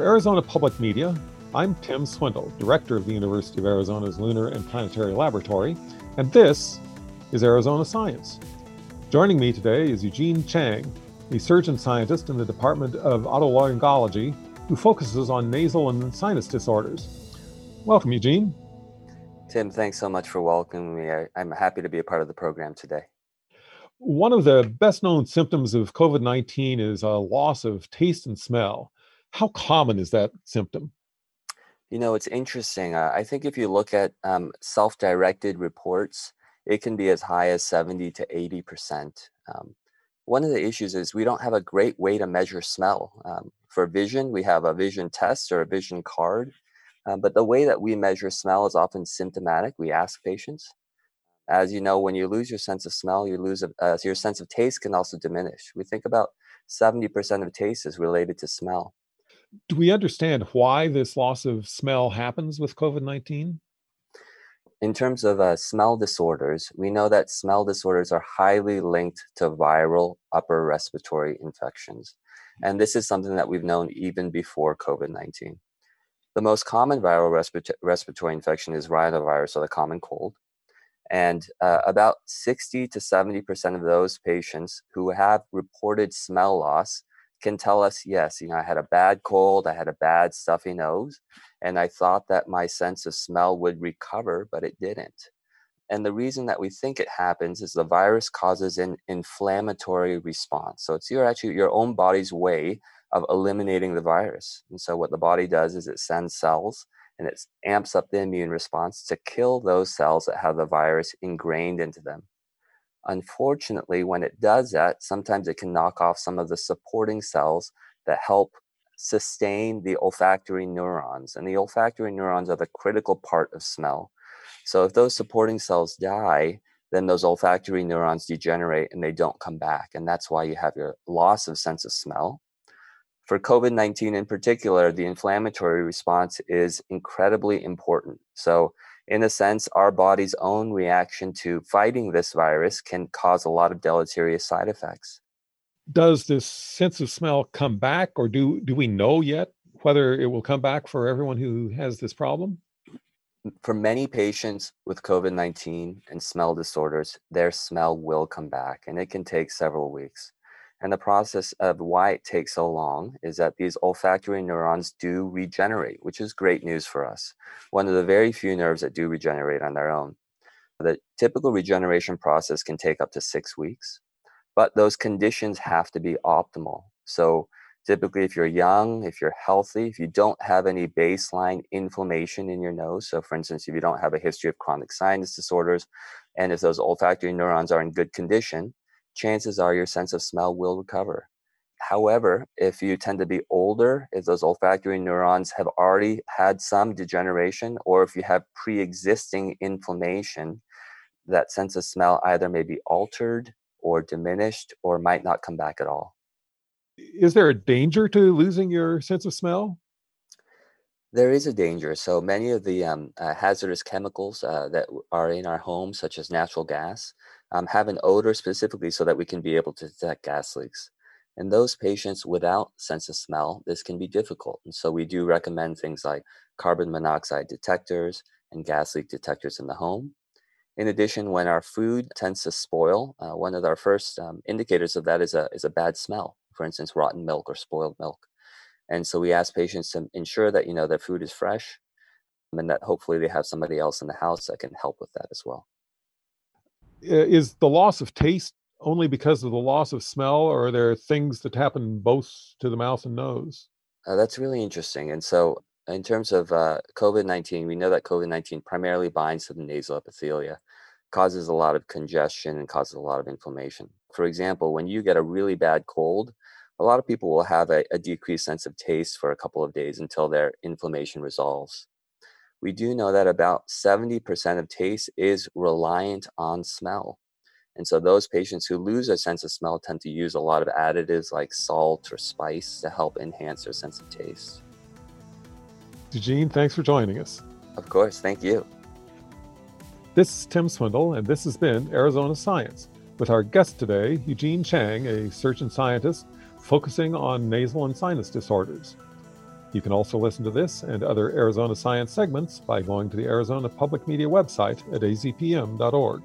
For Arizona Public Media, I'm Tim Swindle, Director of the University of Arizona's Lunar and Planetary Laboratory, and this is Arizona Science. Joining me today is Eugene Chang, a surgeon scientist in the Department of Otolaryngology who focuses on nasal and sinus disorders. Welcome, Eugene. Tim, thanks so much for welcoming me. I, am happy to be a part of the program today. One of the best known symptoms of COVID 19 is a loss of taste and smell. How common is that symptom? You know, it's interesting. Uh, I think if you look at um, self directed reports, it can be as high as 70 to 80%. Um, one of the issues is we don't have a great way to measure smell. Um, for vision, we have a vision test or a vision card, um, but the way that we measure smell is often symptomatic. We ask patients. As you know, when you lose your sense of smell, you lose a, uh, your sense of taste can also diminish. We think about 70% of taste is related to smell do we understand why this loss of smell happens with COVID 19? In terms of uh, smell disorders, we know that smell disorders are highly linked to viral upper respiratory infections. And this is something that we've known even before COVID 19. The most common viral respira- respiratory infection is rhinovirus or the common cold. And uh, about 60 to 70% of those patients who have reported smell loss can tell us, yes, you know, I had a bad cold, I had a bad stuffy nose, and I thought that my sense of smell would recover, but it didn't. And the reason that we think it happens is the virus causes an inflammatory response. So it's your actually your own body's way of eliminating the virus. And so what the body does is it sends cells and it amps up the immune response to kill those cells that have the virus ingrained into them. Unfortunately, when it does that, sometimes it can knock off some of the supporting cells that help sustain the olfactory neurons. And the olfactory neurons are the critical part of smell. So if those supporting cells die, then those olfactory neurons degenerate and they don't come back. And that's why you have your loss of sense of smell. For COVID 19 in particular, the inflammatory response is incredibly important. So in a sense, our body's own reaction to fighting this virus can cause a lot of deleterious side effects. Does this sense of smell come back, or do, do we know yet whether it will come back for everyone who has this problem? For many patients with COVID 19 and smell disorders, their smell will come back, and it can take several weeks. And the process of why it takes so long is that these olfactory neurons do regenerate, which is great news for us. One of the very few nerves that do regenerate on their own. The typical regeneration process can take up to six weeks, but those conditions have to be optimal. So, typically, if you're young, if you're healthy, if you don't have any baseline inflammation in your nose, so for instance, if you don't have a history of chronic sinus disorders, and if those olfactory neurons are in good condition, chances are your sense of smell will recover. However, if you tend to be older, if those olfactory neurons have already had some degeneration, or if you have pre existing inflammation, that sense of smell either may be altered or diminished or might not come back at all. Is there a danger to losing your sense of smell? There is a danger. So many of the um, uh, hazardous chemicals uh, that are in our homes, such as natural gas, um, have an odor specifically so that we can be able to detect gas leaks. In those patients without sense of smell, this can be difficult. And so we do recommend things like carbon monoxide detectors and gas leak detectors in the home. In addition, when our food tends to spoil, uh, one of our first um, indicators of that is a, is a bad smell, for instance, rotten milk or spoiled milk. And so we ask patients to ensure that, you know, their food is fresh and that hopefully they have somebody else in the house that can help with that as well is the loss of taste only because of the loss of smell, or are there things that happen both to the mouth and nose? Uh, that's really interesting. And so, in terms of uh, COVID 19, we know that COVID 19 primarily binds to the nasal epithelia, causes a lot of congestion, and causes a lot of inflammation. For example, when you get a really bad cold, a lot of people will have a, a decreased sense of taste for a couple of days until their inflammation resolves we do know that about 70% of taste is reliant on smell. And so those patients who lose their sense of smell tend to use a lot of additives like salt or spice to help enhance their sense of taste. Eugene, thanks for joining us. Of course, thank you. This is Tim Swindle, and this has been Arizona Science with our guest today, Eugene Chang, a surgeon scientist focusing on nasal and sinus disorders. You can also listen to this and other Arizona Science segments by going to the Arizona Public Media website at azpm.org.